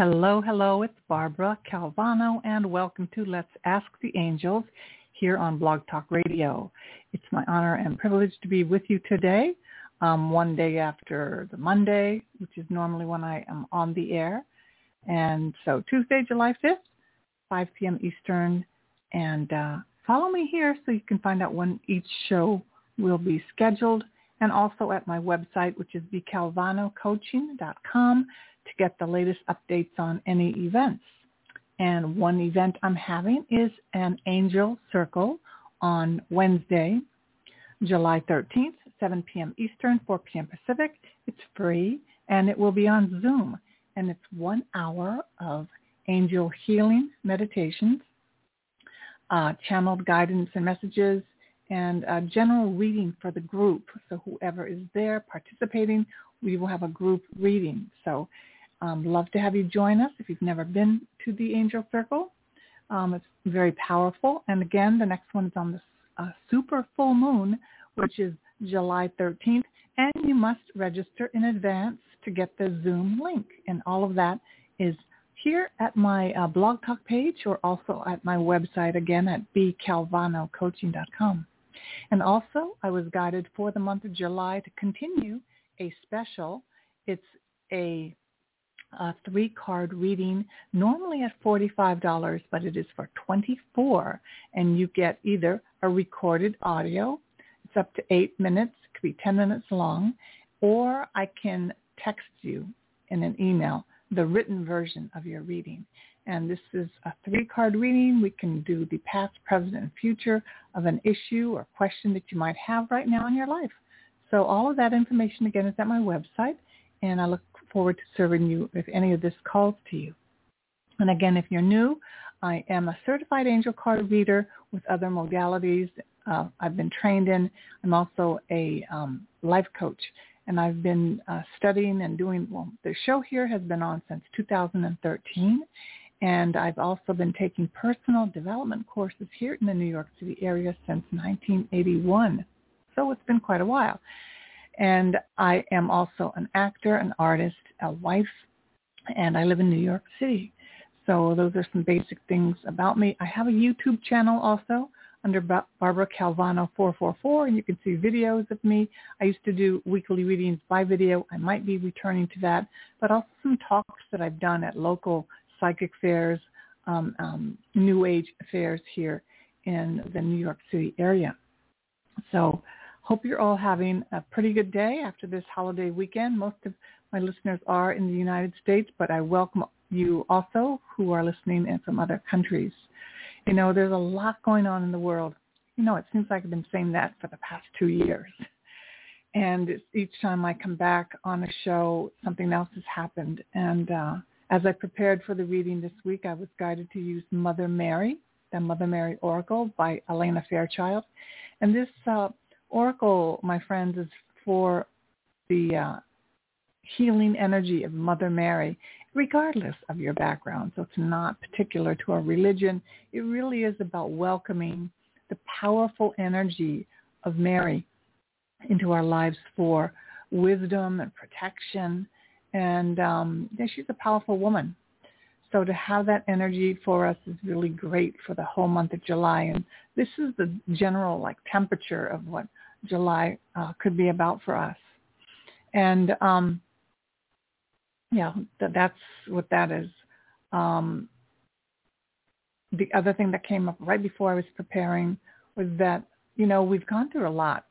Hello, hello, it's Barbara Calvano and welcome to Let's Ask the Angels here on Blog Talk Radio. It's my honor and privilege to be with you today, um, one day after the Monday, which is normally when I am on the air. And so Tuesday, July 5th, 5 p.m. Eastern. And uh, follow me here so you can find out when each show will be scheduled and also at my website, which is bcalvanocoaching.com to get the latest updates on any events. And one event I'm having is an Angel Circle on Wednesday, July 13th, 7 p.m. Eastern, 4 p.m. Pacific. It's free and it will be on Zoom. And it's one hour of angel healing meditations, uh, channeled guidance and messages, and a general reading for the group. So whoever is there participating, we will have a group reading. So um, love to have you join us if you've never been to the Angel Circle. Um, it's very powerful. And again, the next one is on the uh, super full moon, which is July 13th. And you must register in advance to get the Zoom link. And all of that is here at my uh, blog talk page or also at my website again at bcalvanocoaching.com. And also, I was guided for the month of July to continue a special. It's a a three card reading normally at $45 but it is for 24 and you get either a recorded audio it's up to eight minutes it could be 10 minutes long or i can text you in an email the written version of your reading. And this is a three card reading. We can do the past present and future of an issue or question that you might have right now in your life. So all of that information again is at my website and I look forward to serving you if any of this calls to you. And again, if you're new, I am a certified angel card reader with other modalities uh, I've been trained in. I'm also a um, life coach, and I've been uh, studying and doing, well, the show here has been on since 2013, and I've also been taking personal development courses here in the New York City area since 1981. So it's been quite a while. And I am also an actor, an artist, a wife, and I live in New York City. So those are some basic things about me. I have a YouTube channel also under Barbara Calvano 444, and you can see videos of me. I used to do weekly readings by video. I might be returning to that, but also some talks that I've done at local psychic fairs, um, um, New Age fairs here in the New York City area. So Hope you're all having a pretty good day after this holiday weekend. Most of my listeners are in the United States, but I welcome you also who are listening in from other countries. You know, there's a lot going on in the world. You know, it seems like I've been saying that for the past two years. And each time I come back on a show, something else has happened. And uh, as I prepared for the reading this week, I was guided to use Mother Mary, the Mother Mary Oracle by Alana Fairchild. And this uh, Oracle, my friends, is for the uh, healing energy of Mother Mary, regardless of your background. So it's not particular to a religion. It really is about welcoming the powerful energy of Mary into our lives for wisdom and protection. And um, yeah, she's a powerful woman. So to have that energy for us is really great for the whole month of July. And this is the general like temperature of what July uh, could be about for us. And um, yeah, th- that's what that is. Um, the other thing that came up right before I was preparing was that, you know, we've gone through a lot,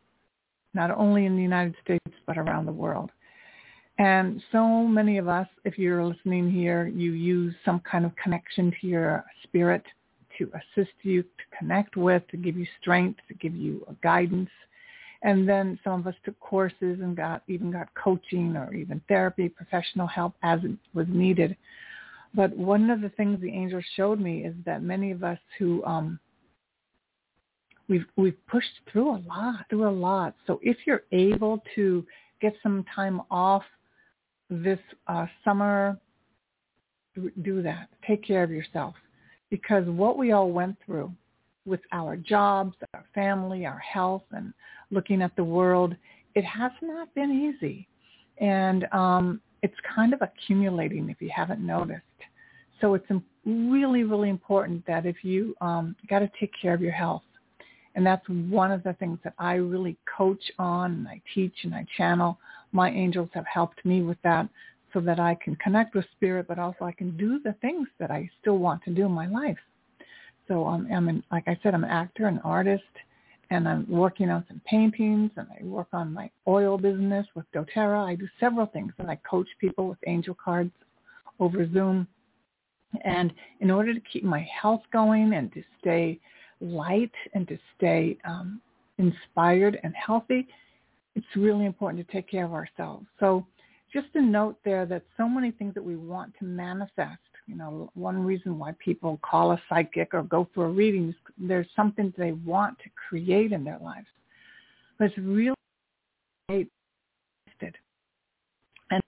not only in the United States, but around the world. And so many of us, if you're listening here, you use some kind of connection to your spirit to assist you, to connect with, to give you strength, to give you guidance. And then some of us took courses and got even got coaching or even therapy, professional help as it was needed. But one of the things the angels showed me is that many of us who um, we've we've pushed through a lot, through a lot. So if you're able to get some time off this uh, summer, do that. Take care of yourself because what we all went through with our jobs, our family, our health, and looking at the world, it has not been easy. And um, it's kind of accumulating if you haven't noticed. So it's really, really important that if you um, got to take care of your health. And that's one of the things that I really coach on and I teach and I channel. My angels have helped me with that so that I can connect with spirit, but also I can do the things that I still want to do in my life. So I'm, an, like I said, I'm an actor, an artist, and I'm working on some paintings, and I work on my oil business with doTERRA. I do several things, and I coach people with angel cards over Zoom. And in order to keep my health going and to stay light and to stay um, inspired and healthy, it's really important to take care of ourselves. So just a note there that so many things that we want to manifest, you know, one reason why people call a psychic or go for a reading is there's something they want to create in their lives. But it's really and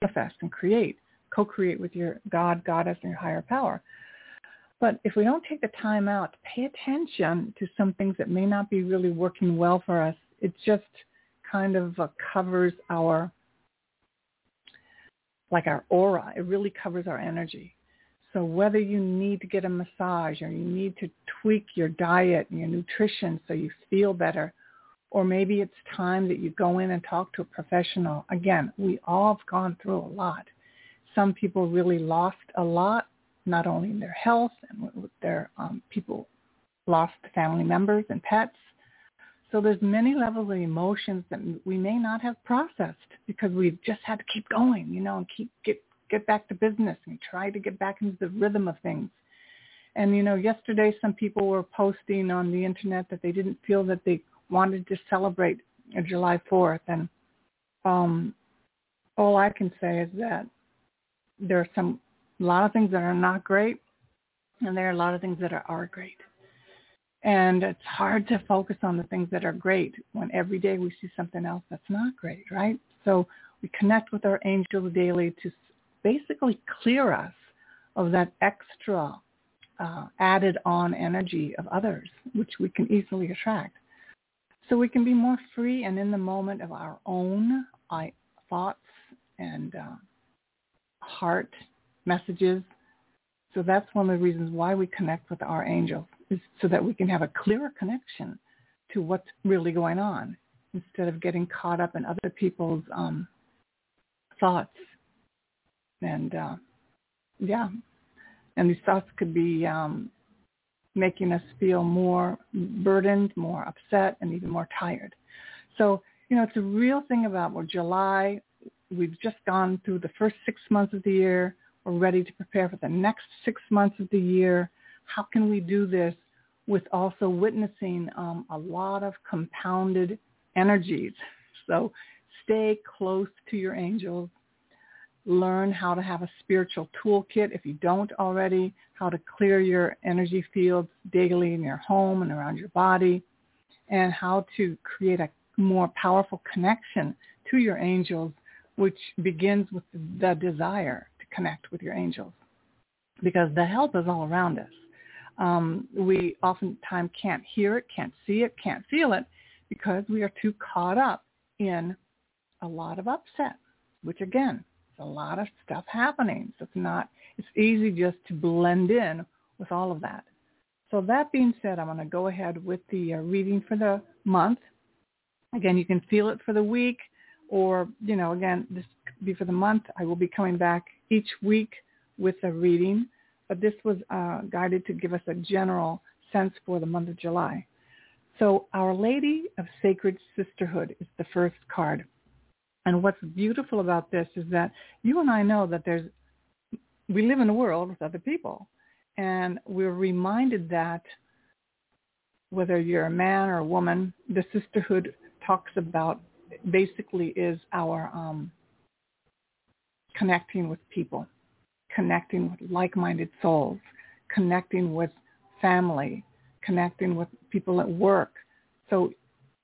manifest and create, co-create with your God, goddess, and your higher power. But if we don't take the time out to pay attention to some things that may not be really working well for us, it just kind of uh, covers our, like our aura. It really covers our energy. So whether you need to get a massage or you need to tweak your diet and your nutrition so you feel better, or maybe it's time that you go in and talk to a professional. Again, we all have gone through a lot. Some people really lost a lot, not only in their health and their um, people lost family members and pets. So there's many levels of emotions that we may not have processed because we've just had to keep going, you know, and keep get get back to business and try to get back into the rhythm of things. And you know, yesterday some people were posting on the internet that they didn't feel that they wanted to celebrate July 4th, and um, all I can say is that there are some a lot of things that are not great, and there are a lot of things that are, are great. And it's hard to focus on the things that are great when every day we see something else that's not great, right? So we connect with our angels daily to basically clear us of that extra uh, added on energy of others, which we can easily attract. So we can be more free and in the moment of our own thoughts and uh, heart messages. So that's one of the reasons why we connect with our angels is so that we can have a clearer connection to what's really going on instead of getting caught up in other people's um, thoughts. And uh, yeah, and these thoughts could be um, making us feel more burdened, more upset, and even more tired. So, you know, it's a real thing about well, July. We've just gone through the first six months of the year. We're ready to prepare for the next six months of the year. How can we do this with also witnessing um, a lot of compounded energies. So stay close to your angels. Learn how to have a spiritual toolkit if you don't already, how to clear your energy fields daily in your home and around your body, and how to create a more powerful connection to your angels, which begins with the desire connect with your angels. Because the help is all around us. Um, we oftentimes can't hear it, can't see it, can't feel it because we are too caught up in a lot of upset, which again, is a lot of stuff happening. So it's not, it's easy just to blend in with all of that. So that being said, I'm going to go ahead with the uh, reading for the month. Again, you can feel it for the week or, you know, again, this could be for the month. I will be coming back each week with a reading but this was uh, guided to give us a general sense for the month of July. So Our Lady of Sacred Sisterhood is the first card. And what's beautiful about this is that you and I know that there's, we live in a world with other people. And we're reminded that whether you're a man or a woman, the sisterhood talks about basically is our um, connecting with people, connecting with like-minded souls, connecting with family, connecting with people at work. So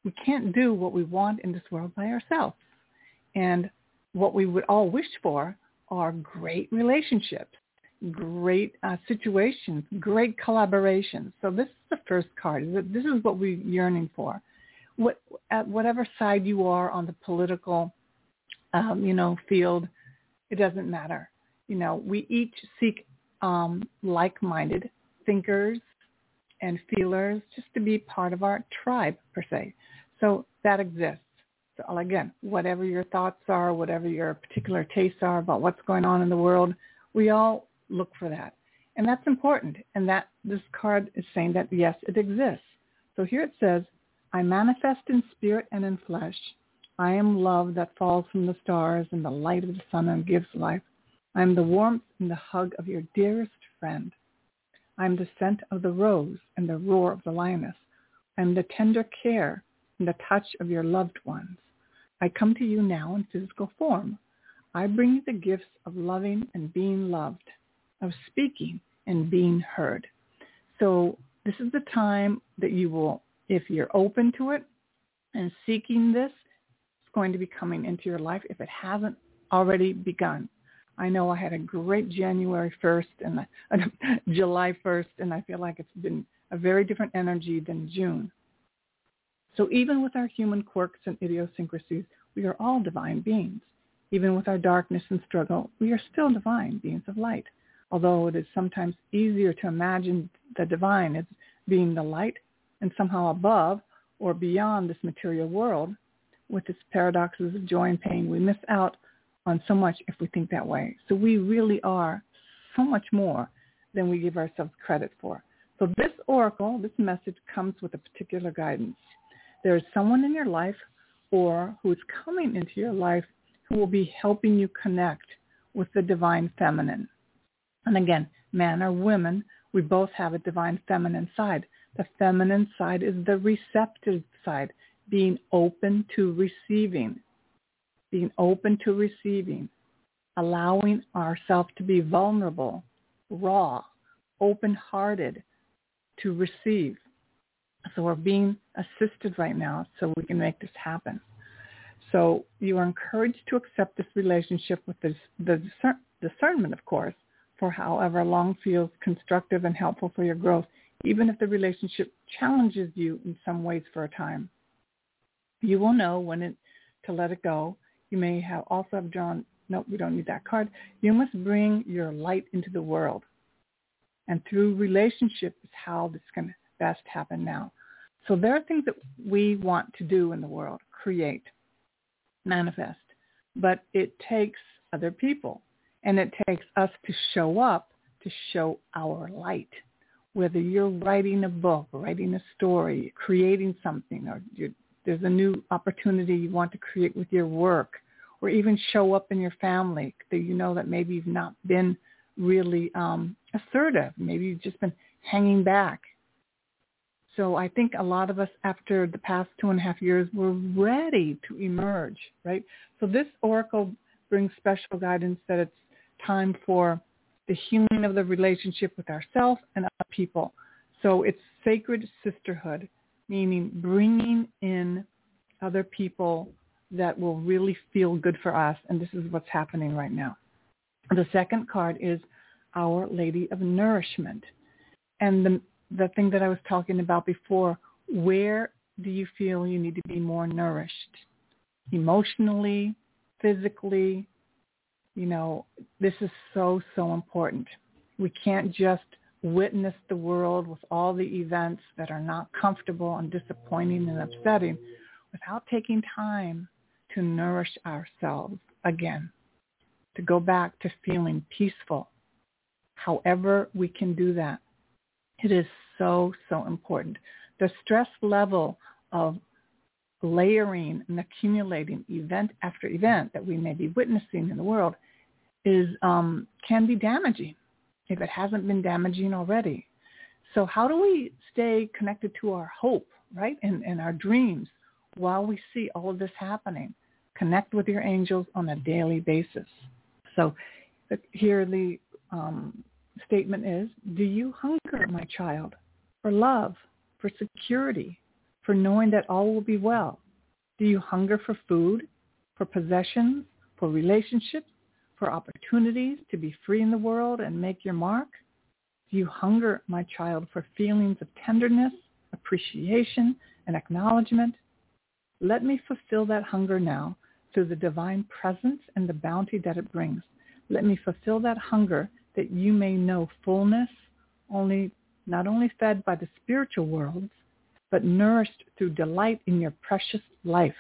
we can't do what we want in this world by ourselves. And what we would all wish for are great relationships, great uh, situations, great collaborations. So this is the first card. This is what we're yearning for. What, at whatever side you are on the political, um, you know, field, it doesn't matter. You know, we each seek um, like-minded thinkers and feelers just to be part of our tribe per se. So that exists. So again, whatever your thoughts are, whatever your particular tastes are about what's going on in the world, we all look for that. And that's important. And that this card is saying that yes, it exists. So here it says, I manifest in spirit and in flesh. I am love that falls from the stars and the light of the sun and gives life. I am the warmth and the hug of your dearest friend. I am the scent of the rose and the roar of the lioness. I am the tender care and the touch of your loved ones. I come to you now in physical form. I bring you the gifts of loving and being loved, of speaking and being heard. So this is the time that you will, if you're open to it and seeking this, going to be coming into your life if it hasn't already begun. I know I had a great January 1st and July 1st, and I feel like it's been a very different energy than June. So even with our human quirks and idiosyncrasies, we are all divine beings. Even with our darkness and struggle, we are still divine beings of light. Although it is sometimes easier to imagine the divine as being the light and somehow above or beyond this material world, with its paradoxes of joy and pain, we miss out on so much if we think that way. So we really are so much more than we give ourselves credit for. So this oracle, this message comes with a particular guidance. There is someone in your life or who is coming into your life who will be helping you connect with the divine feminine. And again, man or women, we both have a divine feminine side. The feminine side is the receptive side, being open to receiving being open to receiving, allowing ourselves to be vulnerable, raw, open-hearted to receive. So we're being assisted right now so we can make this happen. So you are encouraged to accept this relationship with this, the discernment, of course, for however long feels constructive and helpful for your growth, even if the relationship challenges you in some ways for a time. You will know when it, to let it go you may have also have drawn, no, we don't need that card. You must bring your light into the world. And through relationship is how this can best happen now. So there are things that we want to do in the world, create, manifest. But it takes other people. And it takes us to show up to show our light. Whether you're writing a book, writing a story, creating something, or you're there's a new opportunity you want to create with your work or even show up in your family that you know that maybe you've not been really um, assertive. Maybe you've just been hanging back. So I think a lot of us after the past two and a half years, we're ready to emerge, right? So this oracle brings special guidance that it's time for the healing of the relationship with ourselves and other people. So it's sacred sisterhood meaning bringing in other people that will really feel good for us. And this is what's happening right now. The second card is Our Lady of Nourishment. And the, the thing that I was talking about before, where do you feel you need to be more nourished? Emotionally, physically, you know, this is so, so important. We can't just witness the world with all the events that are not comfortable and disappointing and upsetting without taking time to nourish ourselves again, to go back to feeling peaceful. However we can do that, it is so, so important. The stress level of layering and accumulating event after event that we may be witnessing in the world is um, can be damaging if it hasn't been damaging already. So how do we stay connected to our hope, right, and, and our dreams while we see all of this happening? Connect with your angels on a daily basis. So here the um, statement is, do you hunger, my child, for love, for security, for knowing that all will be well? Do you hunger for food, for possessions, for relationships, for opportunities to be free in the world and make your mark? Do you hunger, my child, for feelings of tenderness, appreciation, and acknowledgement? Let me fulfill that hunger now through the divine presence and the bounty that it brings. Let me fulfill that hunger that you may know fullness, only not only fed by the spiritual worlds, but nourished through delight in your precious life,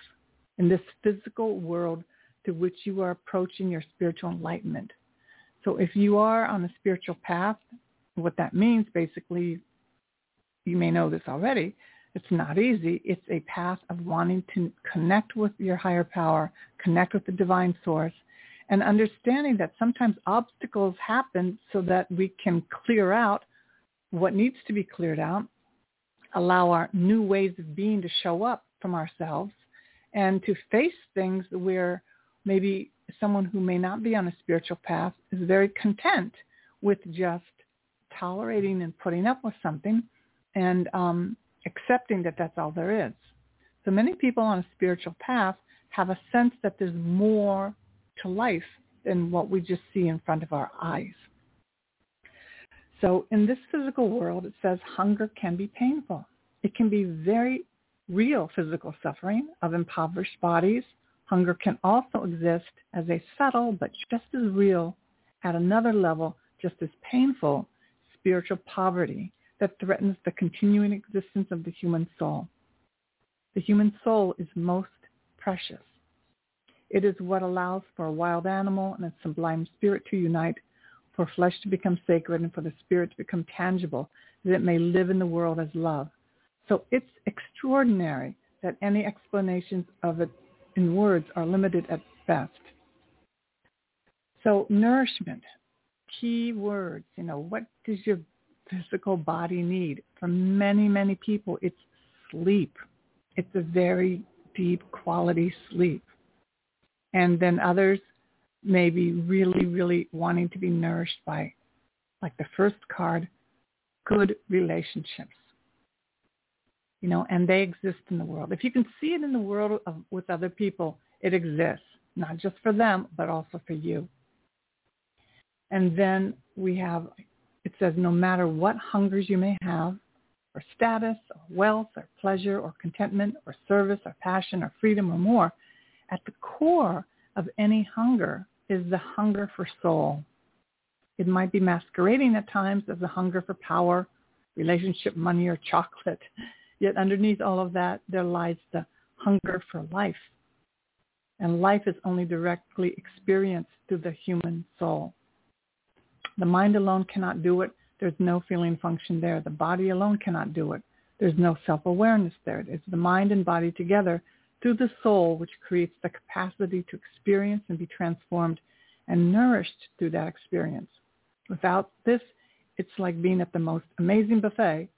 in this physical world which you are approaching your spiritual enlightenment. So if you are on a spiritual path, what that means basically, you may know this already, it's not easy. It's a path of wanting to connect with your higher power, connect with the divine source, and understanding that sometimes obstacles happen so that we can clear out what needs to be cleared out, allow our new ways of being to show up from ourselves, and to face things where maybe someone who may not be on a spiritual path is very content with just tolerating and putting up with something and um, accepting that that's all there is. So many people on a spiritual path have a sense that there's more to life than what we just see in front of our eyes. So in this physical world, it says hunger can be painful. It can be very real physical suffering of impoverished bodies. Hunger can also exist as a subtle but just as real, at another level, just as painful, spiritual poverty that threatens the continuing existence of the human soul. The human soul is most precious. It is what allows for a wild animal and a sublime spirit to unite, for flesh to become sacred and for the spirit to become tangible, that it may live in the world as love. So it's extraordinary that any explanations of it in words are limited at best. So nourishment, key words, you know, what does your physical body need? For many, many people, it's sleep. It's a very deep quality sleep and then others may be really, really wanting to be nourished by, like the first card, good relationships. You know, and they exist in the world. If you can see it in the world of, with other people, it exists, not just for them, but also for you. And then we have, it says, no matter what hungers you may have, or status, or wealth, or pleasure, or contentment, or service, or passion, or freedom, or more, at the core of any hunger is the hunger for soul. It might be masquerading at times as the hunger for power, relationship, money, or chocolate. Yet underneath all of that, there lies the hunger for life. And life is only directly experienced through the human soul. The mind alone cannot do it. There's no feeling function there. The body alone cannot do it. There's no self-awareness there. It's the mind and body together through the soul, which creates the capacity to experience and be transformed and nourished through that experience. Without this, it's like being at the most amazing buffet,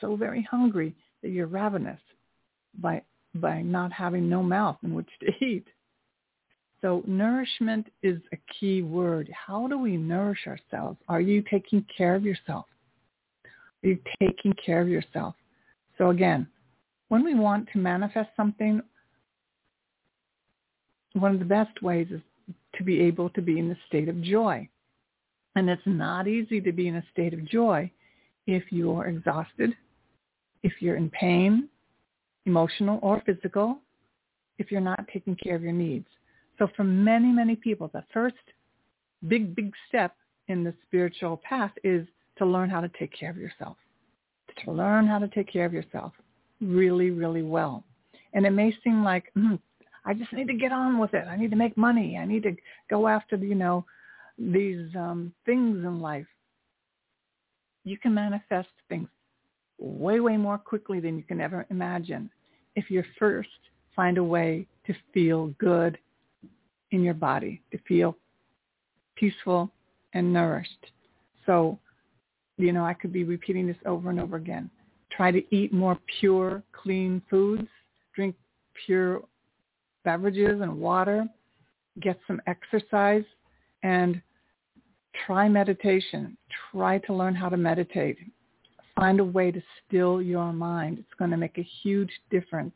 so very hungry you're ravenous by, by not having no mouth in which to eat. So nourishment is a key word. How do we nourish ourselves? Are you taking care of yourself? Are you taking care of yourself? So again, when we want to manifest something one of the best ways is to be able to be in the state of joy. And it's not easy to be in a state of joy if you're exhausted, if you're in pain, emotional or physical, if you're not taking care of your needs. So for many, many people, the first big, big step in the spiritual path is to learn how to take care of yourself, to learn how to take care of yourself really, really well. And it may seem like, mm, I just need to get on with it. I need to make money. I need to go after, you know, these um, things in life. You can manifest things way, way more quickly than you can ever imagine if you first find a way to feel good in your body, to feel peaceful and nourished. So you know, I could be repeating this over and over again. Try to eat more pure, clean foods. Drink pure beverages and water. Get some exercise and try meditation. Try to learn how to meditate. Find a way to still your mind. It's going to make a huge difference.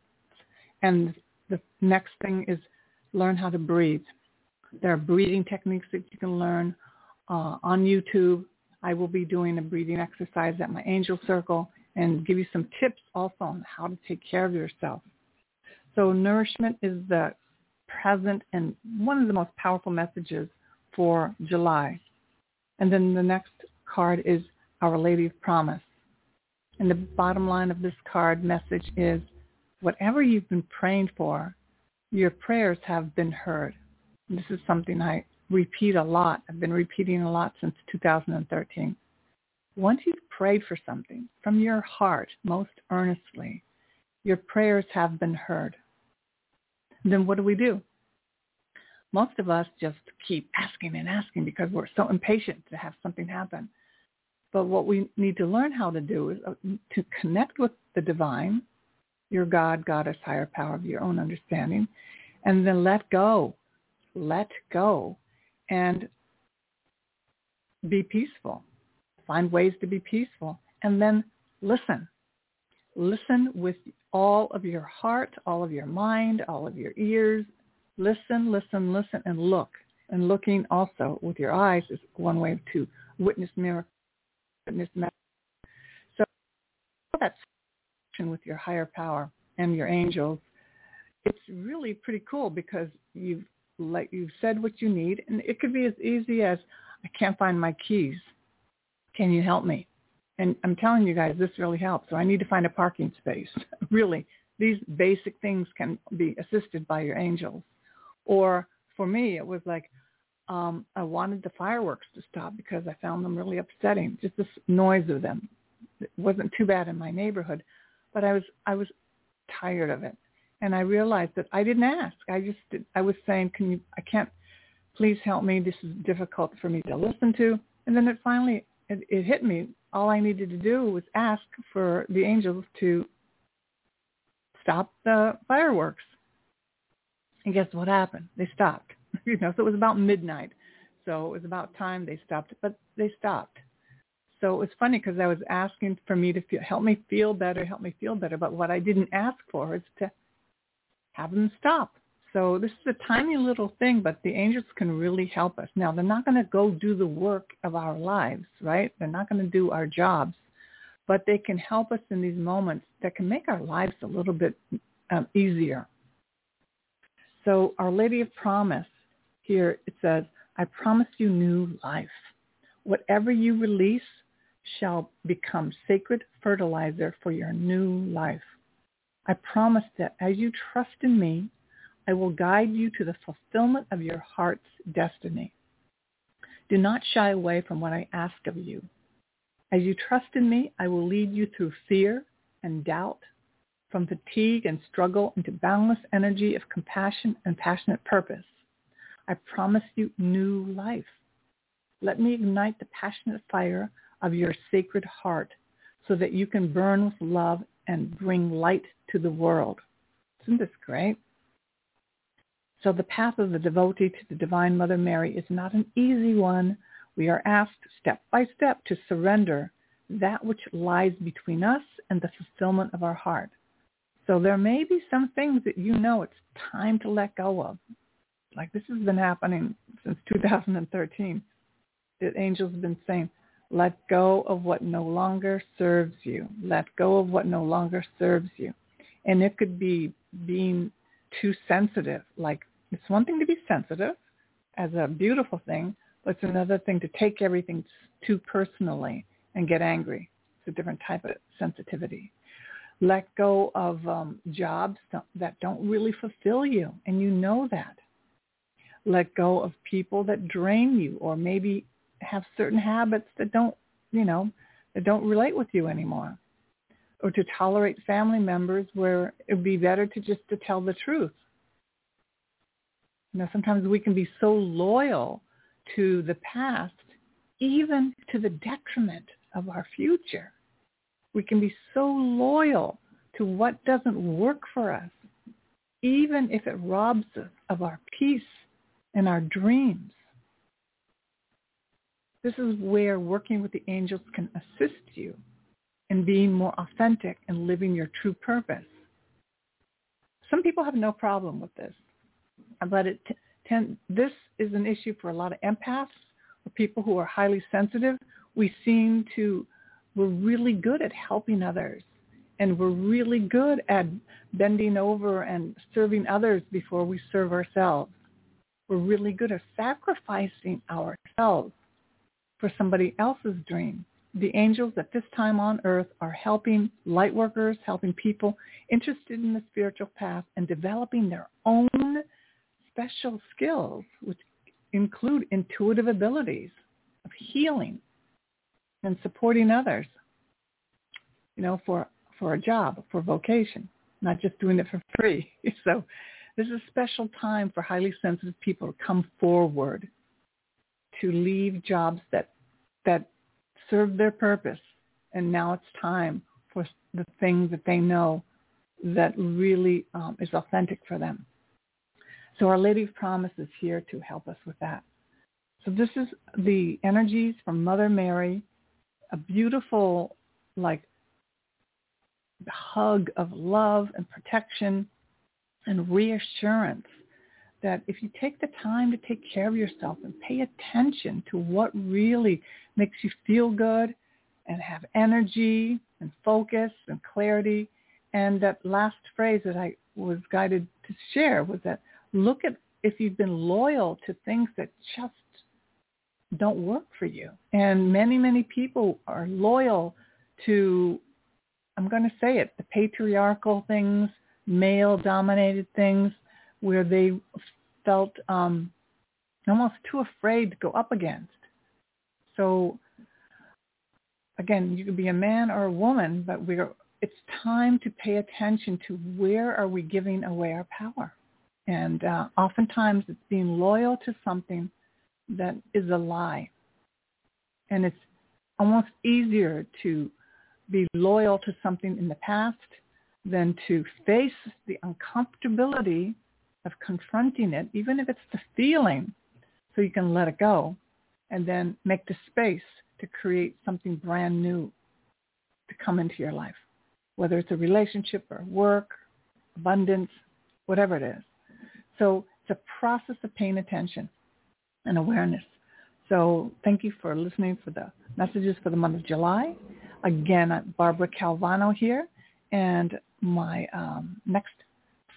And the next thing is learn how to breathe. There are breathing techniques that you can learn uh, on YouTube. I will be doing a breathing exercise at my angel circle and give you some tips also on how to take care of yourself. So nourishment is the present and one of the most powerful messages for July. And then the next card is Our Lady of Promise. And the bottom line of this card message is whatever you've been praying for, your prayers have been heard. And this is something I repeat a lot. I've been repeating a lot since 2013. Once you've prayed for something from your heart most earnestly, your prayers have been heard. Then what do we do? Most of us just keep asking and asking because we're so impatient to have something happen. But what we need to learn how to do is uh, to connect with the divine, your God, goddess, higher power of your own understanding, and then let go. Let go and be peaceful. Find ways to be peaceful. And then listen. Listen with all of your heart, all of your mind, all of your ears, Listen, listen, listen, and look. And looking also with your eyes is one way to witness Witness So that with your higher power and your angels, it's really pretty cool because you've like you've said what you need, and it could be as easy as I can't find my keys. Can you help me? And I'm telling you guys, this really helps. So I need to find a parking space. really, these basic things can be assisted by your angels. Or for me, it was like um, I wanted the fireworks to stop because I found them really upsetting. Just the noise of them. It wasn't too bad in my neighborhood, but I was I was tired of it, and I realized that I didn't ask. I just did, I was saying, "Can you? I can't. Please help me. This is difficult for me to listen to." And then it finally it, it hit me. All I needed to do was ask for the angels to stop the fireworks and guess what happened? They stopped. you know, so it was about midnight. So it was about time they stopped, but they stopped. So it was funny because I was asking for me to feel, help me feel better, help me feel better. But what I didn't ask for is to have them stop. So this is a tiny little thing, but the angels can really help us. Now, they're not going to go do the work of our lives, right? They're not going to do our jobs, but they can help us in these moments that can make our lives a little bit um, easier. So Our Lady of Promise, here it says, I promise you new life. Whatever you release shall become sacred fertilizer for your new life. I promise that as you trust in me, I will guide you to the fulfillment of your heart's destiny. Do not shy away from what I ask of you. As you trust in me, I will lead you through fear and doubt from fatigue and struggle into boundless energy of compassion and passionate purpose. I promise you new life. Let me ignite the passionate fire of your sacred heart so that you can burn with love and bring light to the world. Isn't this great? So the path of the devotee to the Divine Mother Mary is not an easy one. We are asked step by step to surrender that which lies between us and the fulfillment of our heart. So there may be some things that you know it's time to let go of. Like this has been happening since 2013. The angels have been saying, let go of what no longer serves you. Let go of what no longer serves you. And it could be being too sensitive. Like it's one thing to be sensitive as a beautiful thing, but it's another thing to take everything too personally and get angry. It's a different type of sensitivity let go of um, jobs that don't really fulfill you, and you know that. Let go of people that drain you, or maybe have certain habits that don't, you know, that don't relate with you anymore. Or to tolerate family members where it would be better to just to tell the truth. You know, sometimes we can be so loyal to the past, even to the detriment of our future. We can be so loyal to what doesn't work for us, even if it robs us of our peace and our dreams. This is where working with the angels can assist you in being more authentic and living your true purpose. Some people have no problem with this, but it t- tend, this is an issue for a lot of empaths or people who are highly sensitive. We seem to, we're really good at helping others and we're really good at bending over and serving others before we serve ourselves. We're really good at sacrificing ourselves for somebody else's dream. The angels at this time on earth are helping light workers, helping people interested in the spiritual path and developing their own special skills, which include intuitive abilities of healing and supporting others, you know, for, for a job, for vocation, not just doing it for free. So this is a special time for highly sensitive people to come forward to leave jobs that that serve their purpose and now it's time for the things that they know that really um, is authentic for them. So Our Lady of Promise is here to help us with that. So this is the energies from Mother Mary, a beautiful like hug of love and protection and reassurance that if you take the time to take care of yourself and pay attention to what really makes you feel good and have energy and focus and clarity, and that last phrase that I was guided to share was that look at if you've been loyal to things that just don't work for you. And many, many people are loyal to, I'm going to say it, the patriarchal things, male-dominated things, where they felt um, almost too afraid to go up against. So again, you could be a man or a woman, but we're it's time to pay attention to where are we giving away our power. And uh, oftentimes it's being loyal to something that is a lie. And it's almost easier to be loyal to something in the past than to face the uncomfortability of confronting it, even if it's the feeling, so you can let it go and then make the space to create something brand new to come into your life, whether it's a relationship or work, abundance, whatever it is. So it's a process of paying attention and awareness. So thank you for listening for the messages for the month of July. Again, I'm Barbara Calvano here, and my um, next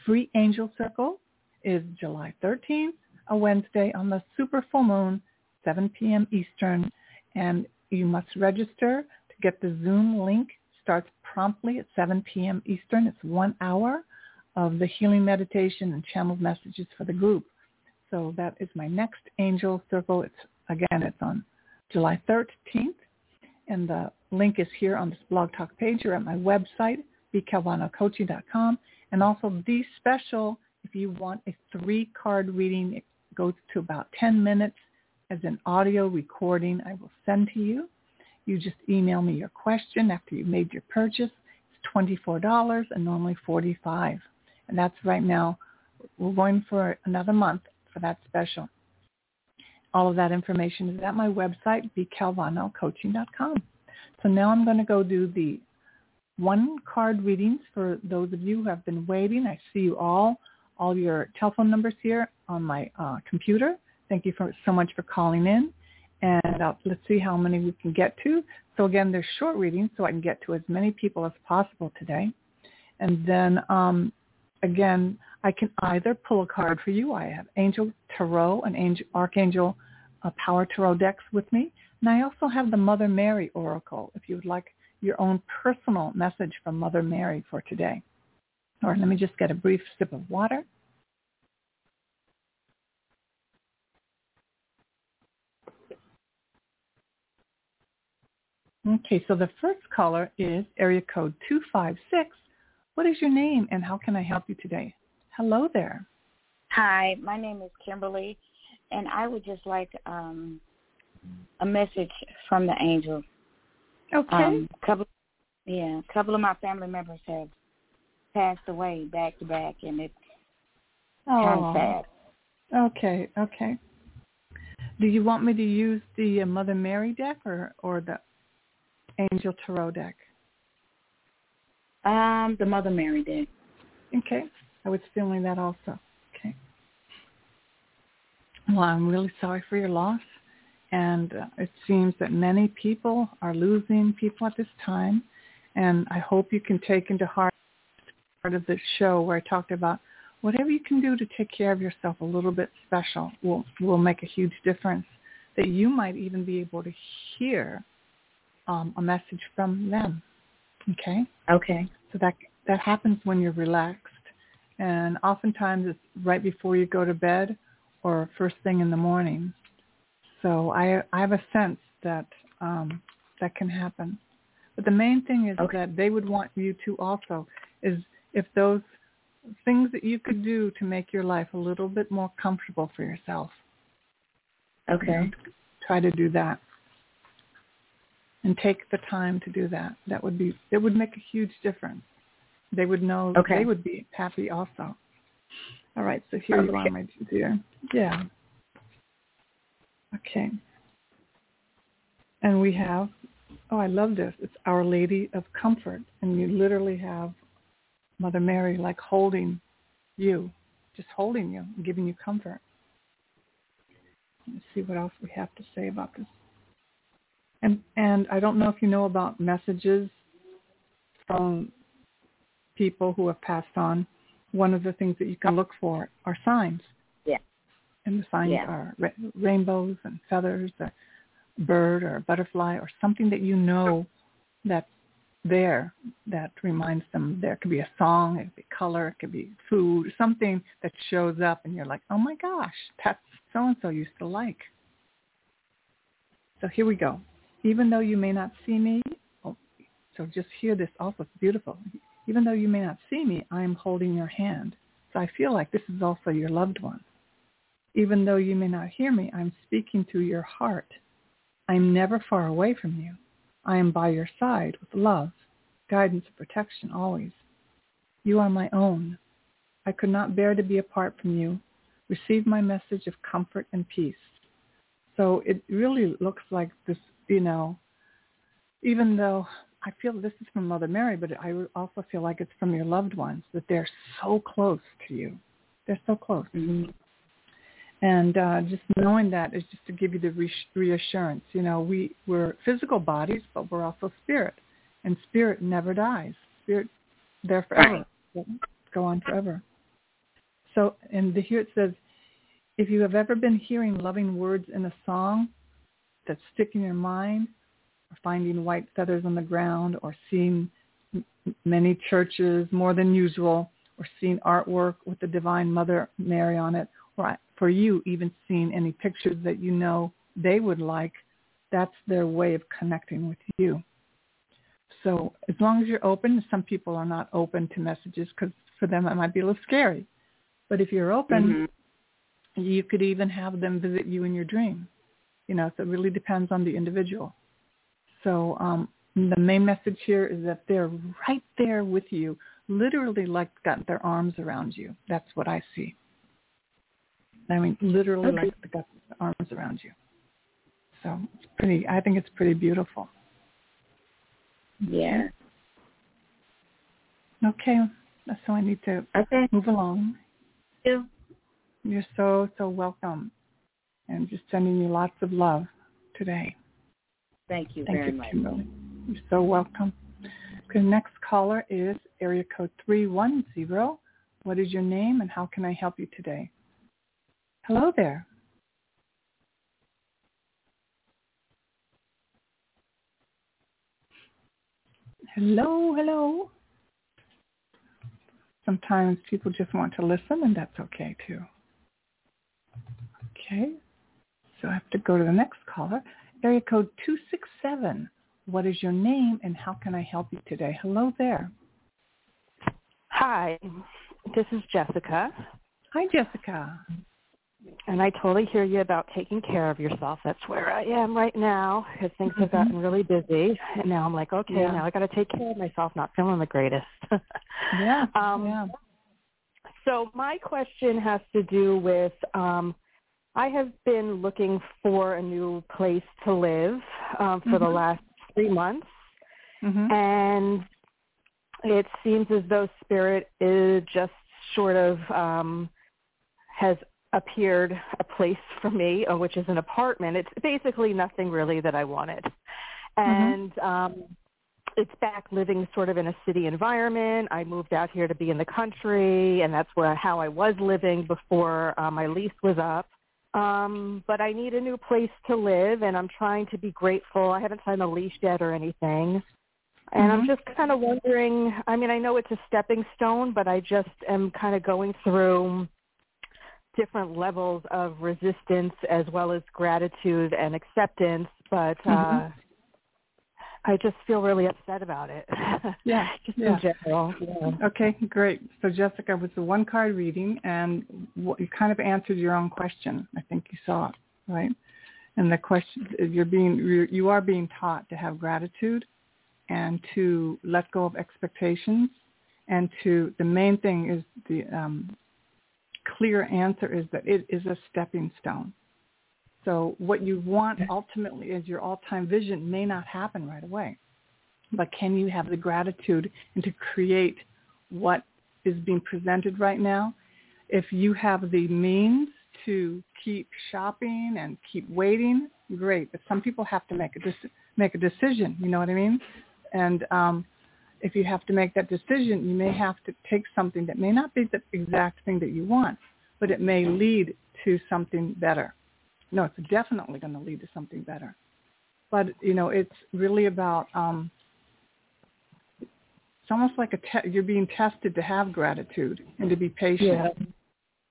free angel circle is July 13th, a Wednesday on the super full moon, 7 p.m. Eastern, and you must register to get the Zoom link. Starts promptly at 7 p.m. Eastern. It's one hour of the healing meditation and channeled messages for the group. So that is my next angel circle. It's again, it's on July 13th, and the link is here on this blog talk page or at my website, bcalvanocoaching.com, and also the special if you want a three-card reading, it goes to about 10 minutes as an audio recording I will send to you. You just email me your question after you made your purchase. It's $24 and normally 45 And that's right now. We're going for another month for that special. All of that information is at my website, bcalvanocoaching.com. So now I'm going to go do the one card readings for those of you who have been waiting. I see you all all your telephone numbers here on my uh, computer. Thank you for, so much for calling in. And uh, let's see how many we can get to. So again, they're short readings, so I can get to as many people as possible today. And then um, again, I can either pull a card for you. I have Angel Tarot and Angel, Archangel uh, Power Tarot decks with me. And I also have the Mother Mary Oracle if you would like your own personal message from Mother Mary for today. Or let me just get a brief sip of water. Okay, so the first caller is area code 256. What is your name and how can I help you today? Hello there. Hi, my name is Kimberly, and I would just like um, a message from the angels Okay. Um, couple, yeah, a couple of my family members have passed away back to back, and it's oh. kind of sad. Okay, okay. Do you want me to use the uh, Mother Mary deck or or the Angel Tarot deck? Um, the Mother Mary deck. Okay. I was feeling that also. Okay. Well, I'm really sorry for your loss. And uh, it seems that many people are losing people at this time. And I hope you can take into heart part of this show where I talked about whatever you can do to take care of yourself a little bit special will, will make a huge difference. That you might even be able to hear um, a message from them. Okay? Okay. So that that happens when you're relaxed and oftentimes it's right before you go to bed or first thing in the morning. So I I have a sense that um, that can happen. But the main thing is okay. that they would want you to also is if those things that you could do to make your life a little bit more comfortable for yourself. Okay. You know, try to do that. And take the time to do that. That would be it would make a huge difference. They would know. Okay. They would be happy also. All right. So here okay. you are, my dear. Yeah. Okay. And we have, oh, I love this. It's Our Lady of Comfort. And you literally have Mother Mary like holding you, just holding you giving you comfort. Let's see what else we have to say about this. And and I don't know if you know about messages from people who have passed on, one of the things that you can look for are signs. And the signs yeah. are ra- rainbows and feathers, a bird or a butterfly or something that you know that's there that reminds them there could be a song, it could be color, it could be food, something that shows up and you're like, oh my gosh, that's so-and-so used to like. So here we go. Even though you may not see me, oh, so just hear this also. It's beautiful. Even though you may not see me, I am holding your hand. So I feel like this is also your loved one. Even though you may not hear me, I'm speaking to your heart. I am never far away from you. I am by your side with love, guidance, and protection always. You are my own. I could not bear to be apart from you. Receive my message of comfort and peace. So it really looks like this, you know, even though I feel this is from Mother Mary, but I also feel like it's from your loved ones that they're so close to you. They're so close. Mm-hmm. And uh, just knowing that is just to give you the reassurance. You know, we we're physical bodies, but we're also spirit, and spirit never dies. Spirit there forever, go on forever. So, and the, here it says, if you have ever been hearing loving words in a song that stick in your mind, or finding white feathers on the ground or seeing many churches more than usual or seeing artwork with the Divine Mother Mary on it or for you even seeing any pictures that you know they would like, that's their way of connecting with you. So as long as you're open, some people are not open to messages because for them it might be a little scary. But if you're open, mm-hmm. you could even have them visit you in your dream. You know, so it really depends on the individual. So um, the main message here is that they're right there with you, literally like got their arms around you. That's what I see. I mean, literally okay. like the arms around you. So it's pretty. I think it's pretty beautiful. Yeah. Okay. So I need to okay. move along. Thank you. You're so so welcome, and just sending you lots of love today. Thank you Thank very you, much. Kimberly. You're so welcome. The next caller is area code 310. What is your name and how can I help you today? Hello there. Hello, hello. Sometimes people just want to listen and that's okay too. Okay. So I have to go to the next caller. Area code 267. What is your name and how can I help you today? Hello there. Hi, this is Jessica. Hi, Jessica. And I totally hear you about taking care of yourself. That's where I am right now because things have Mm-hmm. gotten really busy, and now I'm like, okay, Yeah. now I got to take care of myself. Not feeling the greatest. Yeah. Um, yeah. So my question has to do with um, I have been looking for a new place to live um, for the Mhm. last three months, Mhm. and it seems as though Spirit is just sort of um, has appeared a place for me, uh, which is an apartment. It's basically nothing really that I wanted, and um, it's back living sort of in a city environment. I moved out here to be in the country, and that's where how I was living before uh, my lease was up. Um, but I need a new place to live, and I'm trying to be grateful. I haven't signed a lease yet or anything. And I'm Mhm. just kind of wondering, I mean, I know it's a stepping stone, but I just am kind of going through different levels of resistance as well as gratitude and acceptance, but uh Mhm. I just feel really upset about it. Yeah, just yeah. in general. Yeah. Okay, great. So Jessica was the one card reading, and you kind of answered your own question. I think you saw it, right? And the question you're being you're, you are being taught to have gratitude, and to let go of expectations, and to the main thing is the um, clear answer is that it is a stepping stone. So what you want ultimately is your all-time vision may not happen right away but can you have the gratitude and to create what is being presented right now? If you have the means to keep shopping and keep waiting, great. But some people have to make a dec- make a decision. You know what I mean? And um, if you have to make that decision, you may have to take something that may not be the exact thing that you want, but it may lead to something better. No, it's definitely going to lead to something better. But you know, it's really about um, it's almost like a te- you're being tested to have gratitude and to be patient. Yeah.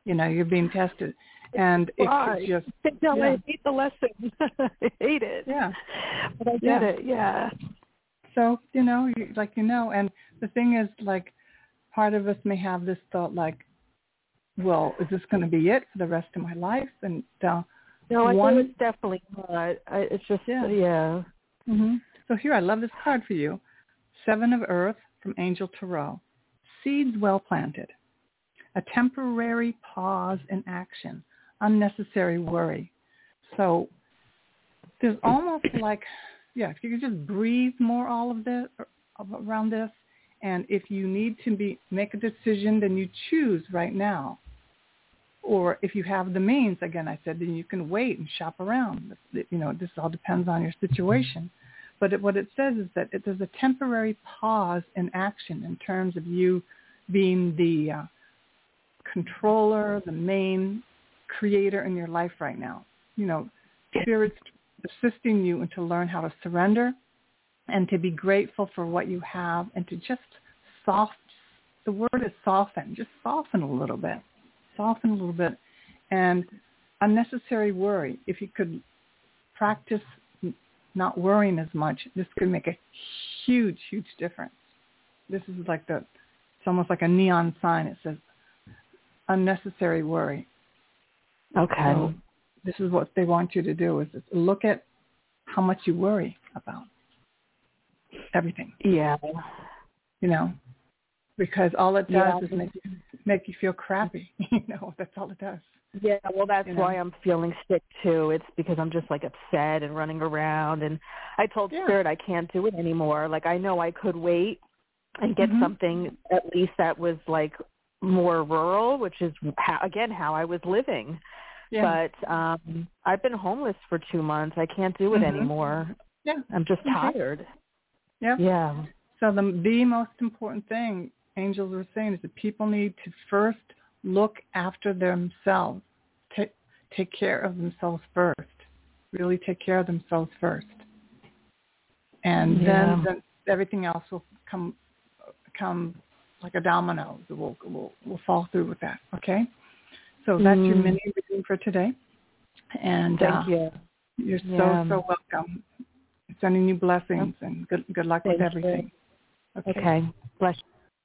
You know, you're being tested, and it's, Why? it's just know yeah. I hate the lesson. I hate it. yeah. But I did Yeah. it. Yeah. So you know, you, like you know, and the thing is, like, part of us may have this thought, like, well, is this going to be it for the rest of my life? And uh, No, I One- know it's definitely not. I, it's just Yeah. yeah. Mm-hmm. So here, I love this card for you. Seven of Earth from Angel Tarot. Seeds well planted. A temporary pause in action. Unnecessary worry. So there's almost like, yeah, if you could just breathe more all of this around this, and if you need to be make a decision, then you choose right now. Or if you have the means, again, I said, then you can wait and shop around. You know, this all depends on your situation. But it, what it says is that it, there's a temporary pause in action in terms of you being the uh, controller, the main creator in your life right now. You know, Spirit's assisting you and to learn how to surrender and to be grateful for what you have and to just soft, the word is soften, just soften a little bit, soften a little bit. And unnecessary worry, if you could practice not worrying as much, this could make a huge, huge difference. This is like the, it's almost like a neon sign. It says unnecessary worry. Okay. So this is what they want you to do is look at how much you worry about everything, yeah. you know, because all it does Yeah. is make you, make you feel crappy. You know, that's all it does. Yeah, well that's You know? why I'm feeling sick too. It's because I'm just like upset and running around and I told Yeah. Spirit I can't do it anymore. Like I know I could wait and get Mhm. something at least that was like more rural, which is how, again how I was living. Yeah. But um I've been homeless for 2 months. I can't do it Mhm. anymore. yeah. I'm just tired. Yeah. Yeah. So the the most important thing angels were saying is that people need to first look after themselves, take take care of themselves first, really take care of themselves first, and Yeah. then, then everything else will come come like a domino. It will will will fall through with that. Okay. So that's your Mm. mini reading for today, and Thank uh, you. you're Yeah. so so welcome. Sending you blessings and good good luck with Thank you. everything. Okay. Bless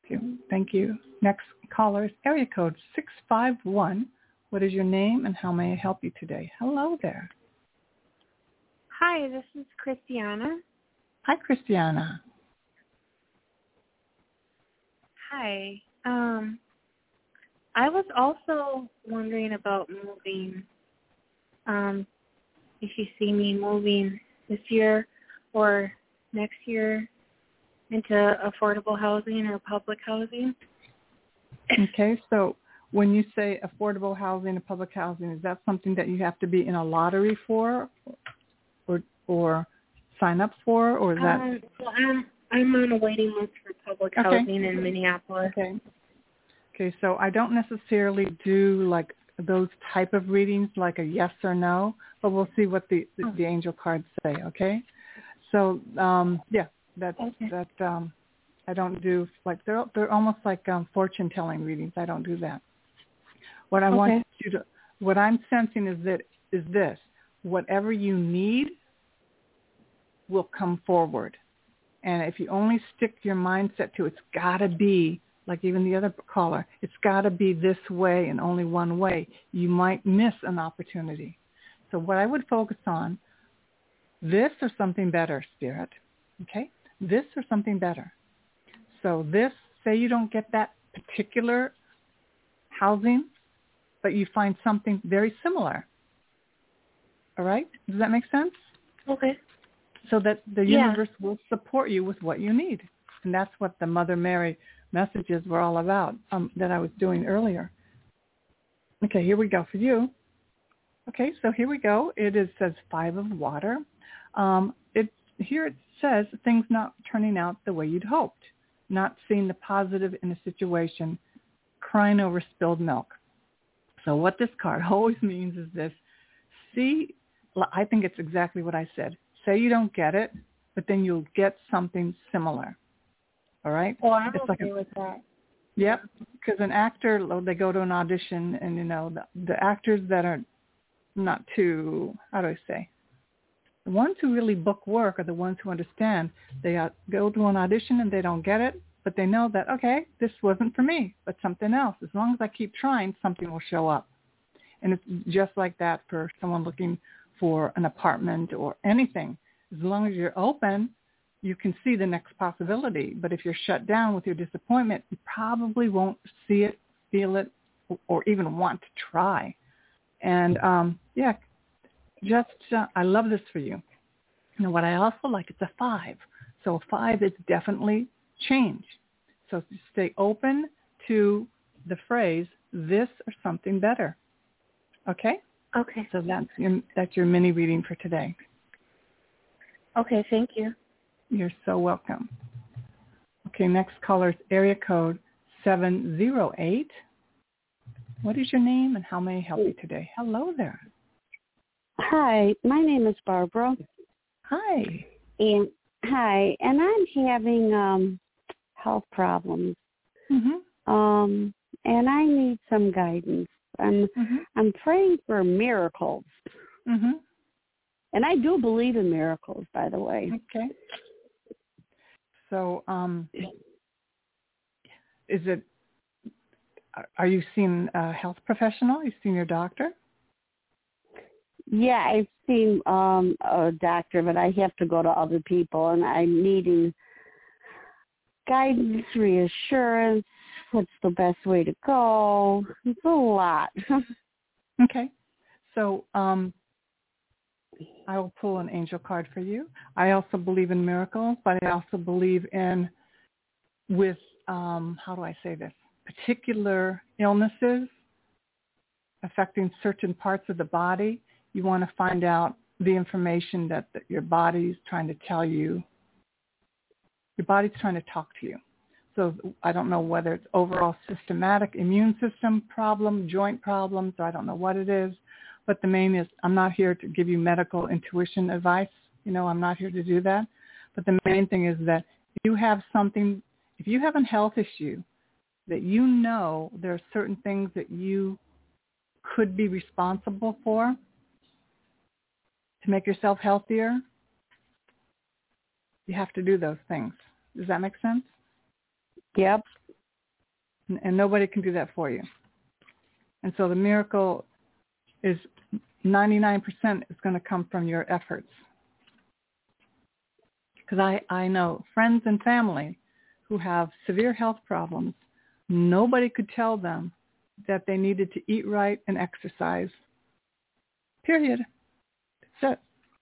Thank you. Thank you. Next caller is area code 651 What is your name and how may I help you today? Hello there. Hi, this is Christiana. Hi, Christiana. Hi. Um, I was also wondering about moving. Um, if you see me moving this year or next year into affordable housing or public housing. Okay, so when you say affordable housing and public housing, is that something that you have to be in a lottery for, or or sign up for, or is that? Um, well, I'm I'm on a waiting list for public Okay. housing in Minneapolis. Okay. Okay, so I don't necessarily do like those type of readings, like a yes or no, but we'll see what the the, the angel cards say. Okay. So um, yeah, that's Okay. that. Um, I don't do like they're they're almost like um, fortune telling readings. I don't do that. What I want you to, what I'm sensing is that is this: whatever you need will come forward. And if you only stick your mindset to it's got to be, like even the other caller, it's got to be this way and only one way, you might miss an opportunity. So what I would focus on, this or something better, Spirit. Okay? This or something better. So this, say you don't get that particular housing, but you find something very similar. All right? Does that make sense? Okay. so that the Yeah. universe will support you with what you need. And that's what the Mother Mary messages were all about um, that I was doing earlier. Okay, here we go for you. Okay, so here we go. It is says five of water. Um, it here it says things not turning out the way you'd hoped, not seeing the positive in a situation, crying over spilled milk. So what this card always means is this: see, I think it's exactly what I said say you don't get it, but then you'll get something similar. All right? Well, I'm It's like okay a- with that. Yep. Because an actor, they go to an audition, and you know the, the actors that are not too, how do I say, the ones who really book work are the ones who understand. They uh, go to an audition and they don't get it, but they know that okay, this wasn't for me, but something else. As long as I keep trying, something will show up. And it's just like that for someone looking for an apartment or anything. As long as you're open, you can see the next possibility. But if you're shut down with your disappointment, you probably won't see it, feel it, or even want to try. And um, yeah, just uh, I love this for you. And what I also like, it's a five. So a five is definitely change. So stay open to the phrase this or something better. Okay? Okay. So that's your, that's your mini reading for today. Okay, thank you. You're so welcome. Okay, next caller is area code 708. What is your name and how may I help you today? Hello there. Hi, my name is Barbara, Hi. and hi, and I'm having um health problems, Mhm. um, and I need some guidance. I'm Mhm. I'm praying for miracles, Mhm. and I do believe in miracles, by the way. Okay. So, um, is it? are- you seeing a health professional? You seen your doctor? Yeah, I've seen um a doctor, but I have to go to other people, and I'm needing guidance, reassurance. What's the best way to go? It's a lot. Okay. So um, I will pull an angel card for you. I also believe in miracles, but I also believe in with um, how do I say this? Particular illnesses affecting certain parts of the body. You want to find out the information that, that your body's trying to tell you. Your body's trying to talk to you. So I don't know whether it's overall systematic immune system problem, joint problems, or I don't know what it is. But the main is I'm not here to give you medical intuition advice. You know, I'm not here to do that. But the main thing is that if you have something, if you have a health issue that you know there are certain things that you could be responsible for to make yourself healthier, you have to do those things. Does that make sense? yep. and, and nobody can do that for you. And so the miracle is 99% is going to come from your efforts. Because I, I know friends and family who have severe health problems, nobody could tell them that they needed to eat right and exercise. Period. That's it.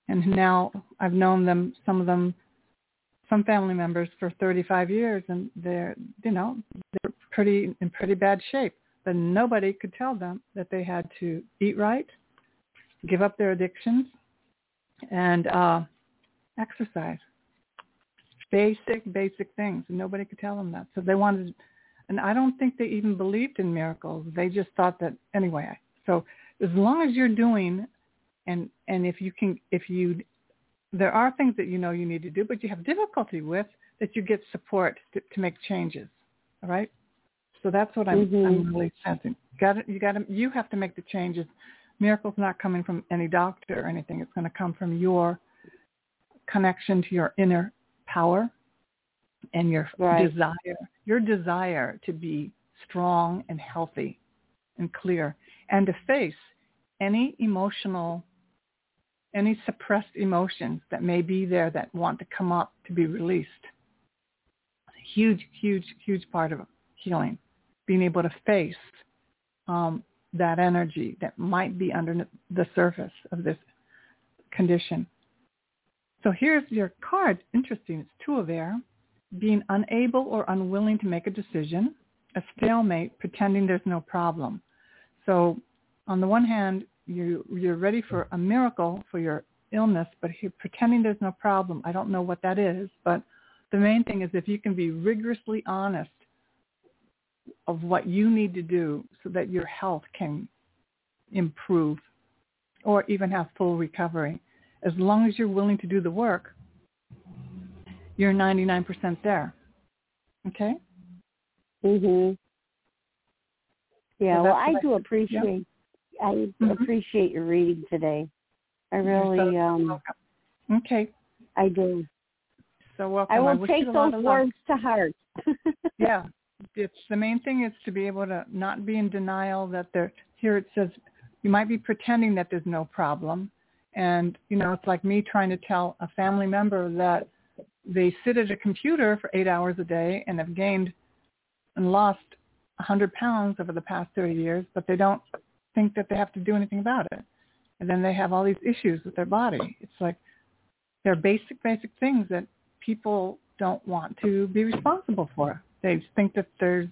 And now I've known them, some of them, some family members for 35 years, and they're, you know, they're pretty in pretty bad shape. But nobody could tell them that they had to eat right, give up their addictions, and uh, exercise. Basic, basic things. And nobody could tell them that. So they wanted, and I don't think they even believed in miracles. They just thought that anyway. So as long as you're doing, and and if you can, if you, there are things that you know you need to do, but you have difficulty with, that you get support to, to make changes. All right. So that's what I'm, Mhm. I'm really sensing. Got it. You got to. You have to make the changes. Miracles not coming from any doctor or anything. It's going to come from your connection to your inner power and your Right. desire. Your desire to be strong and healthy and clear, and to face any emotional, any suppressed emotions that may be there that want to come up to be released. Huge, huge, huge part of healing being able to face um, that energy that might be under the surface of this condition. So here's your card. Interesting. It's two of air. Being unable or unwilling to make a decision. A stalemate, pretending there's no problem. So on the one hand, you, you're ready for a miracle for your illness, but you're pretending there's no problem. I don't know what that is, but the main thing is if you can be rigorously honest of what you need to do so that your health can improve or even have full recovery. As long as you're willing to do the work, you're 99% there. Okay? Mhm. Yeah, So well, I do I- appreciate I Mhm. appreciate your reading today. I really so um welcome. Okay. I do. So welcome. I will you take those words to heart. yeah it's the main thing is to be able to not be in denial that there here it says you might be pretending that there's no problem. And you know it's like me trying to tell a family member that they sit at a computer for eight hours a day and have gained and lost a hundred pounds over the past 30 years but they don't think that they have to do anything about it. And then they have all these issues with their body. It's like they're basic basic things that people don't want to be responsible for. They think that there's,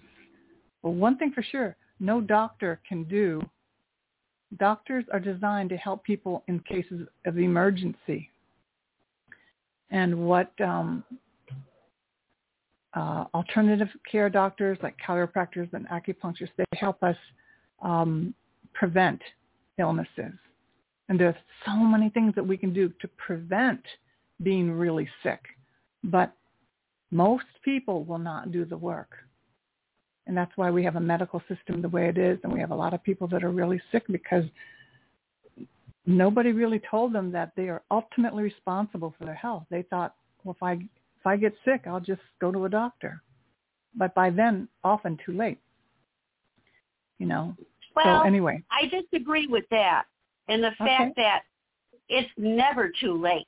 well, one thing for sure, no doctor can do. Doctors are designed to help people in cases of emergency. And what um, uh, alternative care doctors like chiropractors and acupuncturists, they help us um, prevent illnesses. And there's so many things that we can do to prevent being really sick. But most people will not do the work. And that's why we have a medical system the way it is. And we have a lot of people that are really sick because nobody really told them that they are ultimately responsible for their health. They thought, well, if I, if I get sick, I'll just go to a doctor. But by then, often too late. You know. Well, so anyway. I disagree with that and the Okay. fact that it's never too late.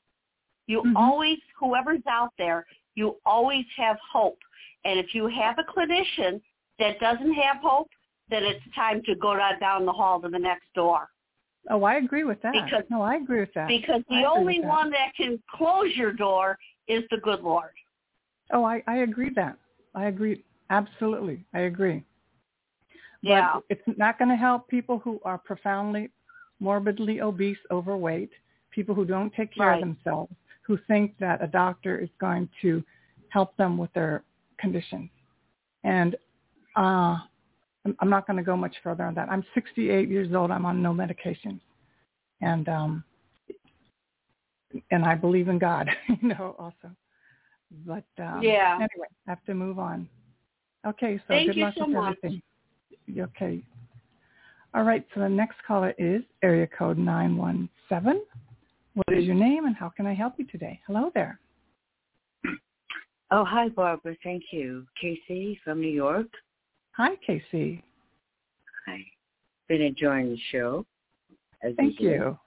You Mhm. always, whoever's out there, you always have hope. And if you have a clinician that doesn't have hope, then it's time to go down down the hall to the next door. Oh, I agree with that. Because- no, I agree with that. Because the only that. one that can close your door is the good Lord. Oh, I, I agree that. I agree. Absolutely. I agree. Yeah. But it's not going to help people who are profoundly morbidly obese, overweight, people who don't take care Right. of themselves, who think that a doctor is going to help them with their conditions. And uh, I'm- not going to go much further on that. I'm 68 years old. I'm on no medications. And um, and I believe in God, you know, also. But um, Yeah. anyway, I have to move on. Okay, so Thank good you luck so with much. everything. Okay. All right, so the next caller is area code 917. What is your name and how can I help you today? Hello there. Oh, hi, Barbara. Thank you. Casey from New York. Hi, Casey. Hi. been enjoying the show. Thank you. you.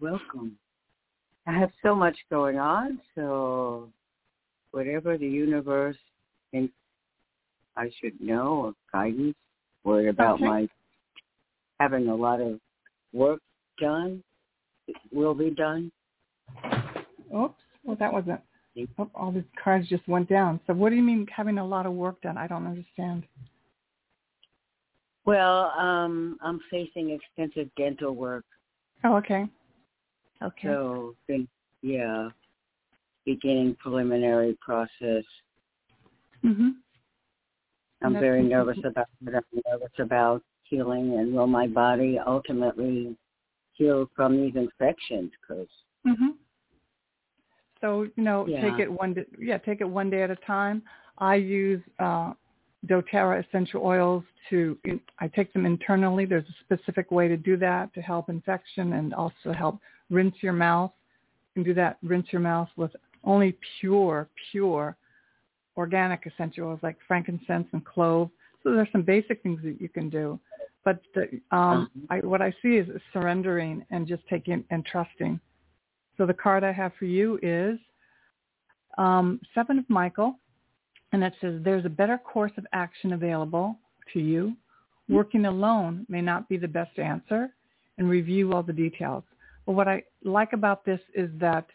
Welcome. I have so much going on, so whatever the universe thinks I should know or guidance, worried about Okay. my having a lot of work done, will be done. Oops. Well, that wasn't. Oh, all these cards just went down. So what do you mean having a lot of work done? I don't understand. Well, um, I'm facing extensive dental work, Oh, okay. Okay. so been yeah, beginning preliminary process. mhm. I'm very nervous about it. I'm nervous about healing and will my body ultimately heal from these infections? Because Mhm. So you know, Yeah. take it one day. Yeah, take it one day at a time. I use uh, DoTerra essential oils to. I take them internally. There's a specific way to do that to help infection and also help rinse your mouth. You can do that. Rinse your mouth with only pure, pure organic essential oils like frankincense and clove. So there's some basic things that you can do. But the, um, I, what I see is surrendering and just taking and trusting. So the card I have for you is um, Seven of Michael, and it says there's a better course of action available to you. Working alone may not be the best answer, and review all the details. But what I like about this is that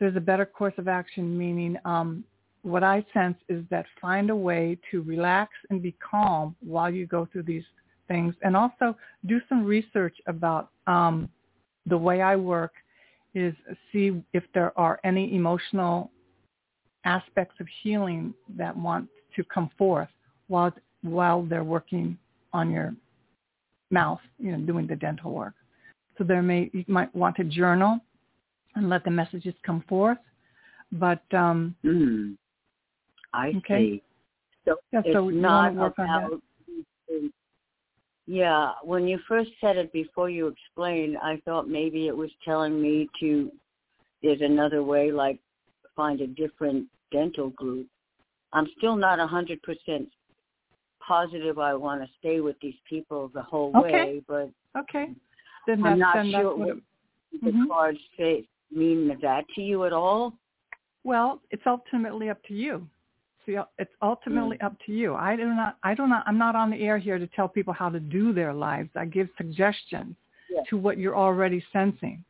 there's a better course of action, meaning um, what I sense is that find a way to relax and be calm while you go through these things, and also do some research about um, the way I work is see if there are any emotional aspects of healing that want to come forth while while they're working on your mouth, you know, doing the dental work. So there may you might want to journal and let the messages come forth. But um mm, I Okay. see. So Yeah, it's so not wanna work on that? about. Yeah, when you first said it before you explained, I thought maybe it was telling me to. There's another way, like find a different dental group. I'm still not a hundred percent positive. I want to stay with these people the whole Okay. way, but okay. Then I'm that's not then that's sure what the Mhm. cards say mean that to you at all. Well, it's ultimately up to you. It's ultimately mm. up to you. I do not, I do not, I'm not on the air here to tell people how to do their lives. I give suggestions Yeah. to what you're already sensing.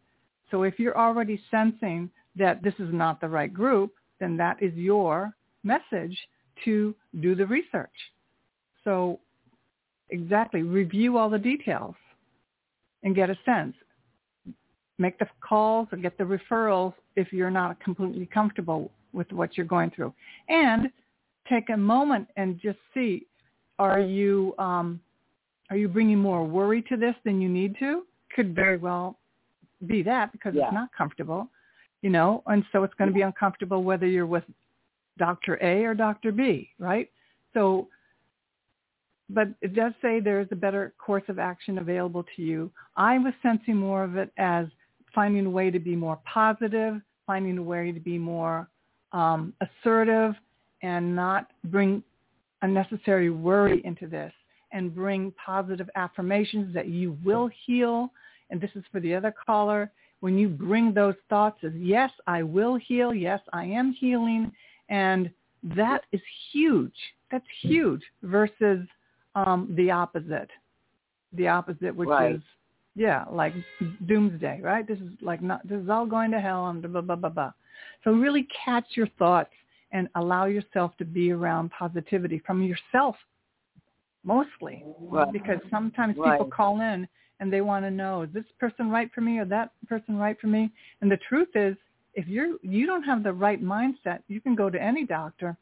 So if you're already sensing that this is not the right group, then that is your message to do the research. So exactly, review all the details and get a sense. Make the calls or get the referrals if you're not completely comfortable with what you're going through. And take a moment and just see, are you um, are you bringing more worry to this than you need to? Could very well be that because Yeah. it's not comfortable, you know, and so it's going to be uncomfortable whether you're with Dr. A or Dr. B, right? So, but it does say there is a better course of action available to you. I was sensing more of it as finding a way to be more positive, finding a way to be more um, assertive, and not bring unnecessary worry into this, and bring positive affirmations that you will heal. And this is for the other caller. When you bring those thoughts as, yes, I will heal, yes, I am healing, and that is huge. That's huge versus um, the opposite. The opposite, which Right. is yeah, like doomsday, right? This is like not this is all going to hell and blah blah blah blah. So really catch your thoughts and allow yourself to be around positivity from yourself mostly Right. because sometimes Right. people call in and they want to know is this person right for me or that person right for me and the truth is if you're you don't have the right mindset you can go to any doctor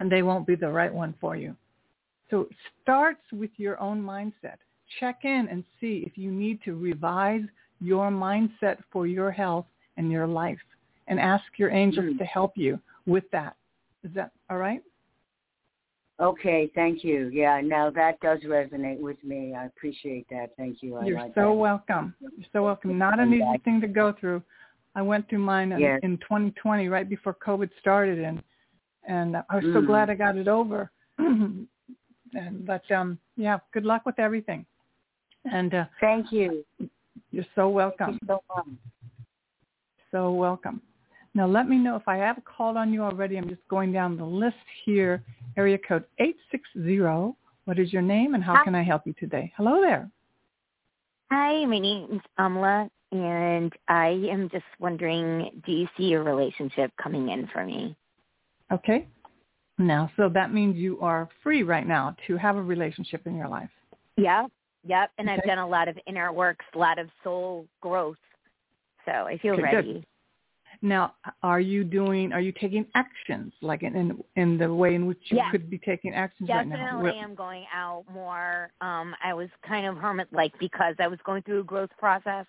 and they won't be the right one for you so it starts with your own mindset check in and see if you need to revise your mindset for your health and your life and ask your angels Mm. to help you with that is that all right Okay, thank you. Yeah, now that does resonate with me. I appreciate that. Thank you. I You're like so that. welcome. You're so welcome. Not an easy thing to go through. I went through mine in, Yes. in 2020, right before COVID started, and and I was so Mm. glad I got it over. and but um, yeah, good luck with everything. And uh, Thank you. you're so welcome. You so. So welcome. Now let me know if I have called on you already. I'm just going down the list here. Area code 860. What is your name and how Hi. can I help you today? Hello there. Hi, my name is Amla, and I am just wondering, do you see a relationship coming in for me? Okay. Now, so that means you are free right now to have a relationship in your life. Yep, yep. And I've done a lot of inner works, a lot of soul growth. So I feel Okay, good. Now, are you doing, are you taking actions like in, in, in the way in which you Yeah. could be taking actions right now? Definitely am going out more. Um, I was kind of hermit-like because I was going through a growth process,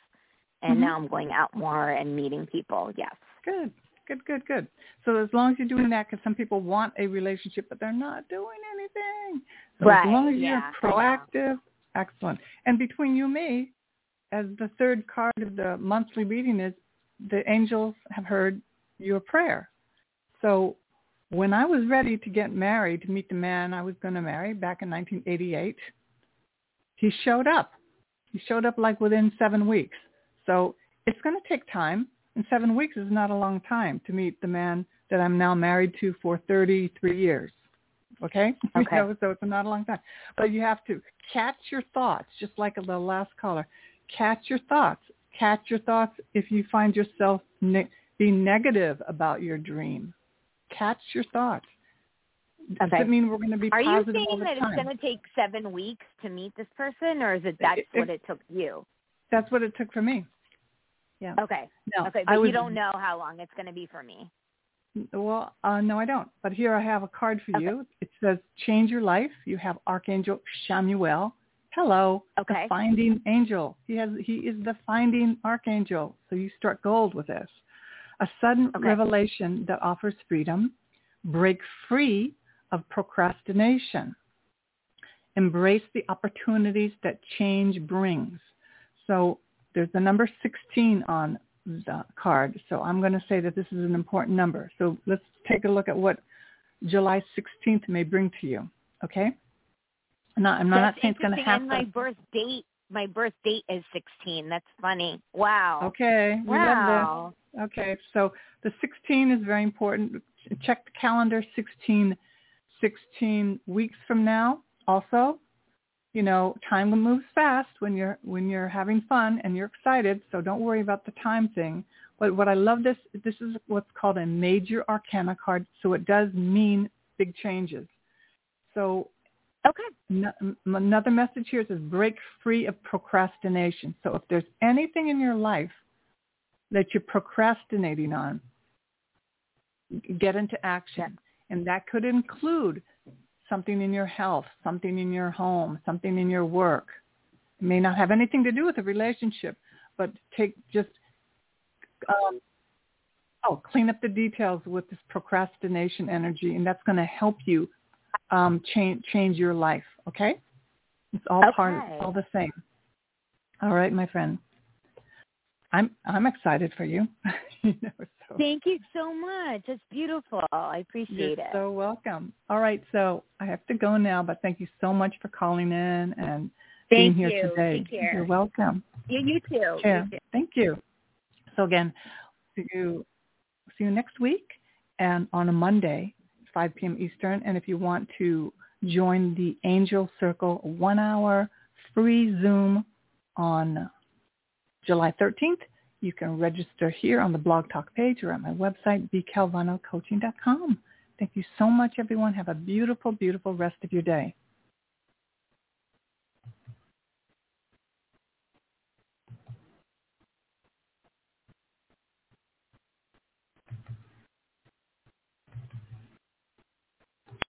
and Mhm. now I'm going out more and meeting people. Yes. Good, good, good, good. So as long as you're doing that, because some people want a relationship, but they're not doing anything. So Right, as long as yeah, you're proactive, excellent. And between you and me, as the third card of the monthly reading is, the angels have heard your prayer. So when I was ready to get married, to meet the man I was going to marry back in 1988, he showed up. He showed up like within seven weeks. So it's going to take time, and seven weeks is not a long time to meet the man that I'm now married to for 33 years. Okay? You Okay. know, so it's not a long time. But you have to catch your thoughts, just like the last caller. Catch your thoughts. Catch your thoughts if you find yourself ne- being negative about your dream. Catch your thoughts. Does Okay. it mean we're going to be positive? Are you saying that time? it's going to take seven weeks to meet this person, or is it that's It- what it took you? That's what it took for me. Yeah. Okay. No, Okay, I but was, you don't know how long it's going to be for me. Well, uh, no, I don't. But here I have a card for Okay. you. It says "Change Your Life." You have Archangel Chamuel. Hello, Okay. the finding angel. He has. He is the finding archangel. So you struck gold with this. A sudden Okay. revelation that offers freedom. Break free of procrastination. Embrace the opportunities that change brings. So there's the number 16 on the card. So I'm going to say that this is an important number. So let's take a look at what July 16th may bring to you. Okay? No, I'm not That's saying it's going to happen. And my birth date, my birth date is 16. That's funny. Wow. Okay, we love Wow. Okay, so the 16 is very important. Check the calendar 16, 16 weeks from now. Also, you know, time moves fast when you're when you're having fun and you're excited. So don't worry about the time thing. But what I love this this is what's called a major arcana card. So it does mean big changes. So Okay. no- another message here says break free of procrastination. So if there's anything in your life that you're procrastinating on, get into action. And that could include something in your health, something in your home, something in your work. It may not have anything to do with a relationship, but take just um, oh, clean up the details with this procrastination energy, and that's going to help you um, change change your life. Okay, it's all part, Okay. it's all the same. All right, my friend. I'm I'm excited for you. you know, so Thank you so much. It's beautiful. I appreciate it. you're it. so welcome. All right, so I have to go now, but thank you so much for calling in and being here you. today. Take care. You're welcome. you, you too. Yeah, You too. thank you. So again, see you see you next week and on a Monday, 5 p.m. Eastern. And if you want to join the Angel Circle one hour free Zoom on July 13th, you can register here on the Blog Talk page or at my website, bcalvanocoaching.com. Thank you so much, everyone. Have a beautiful, beautiful rest of your day.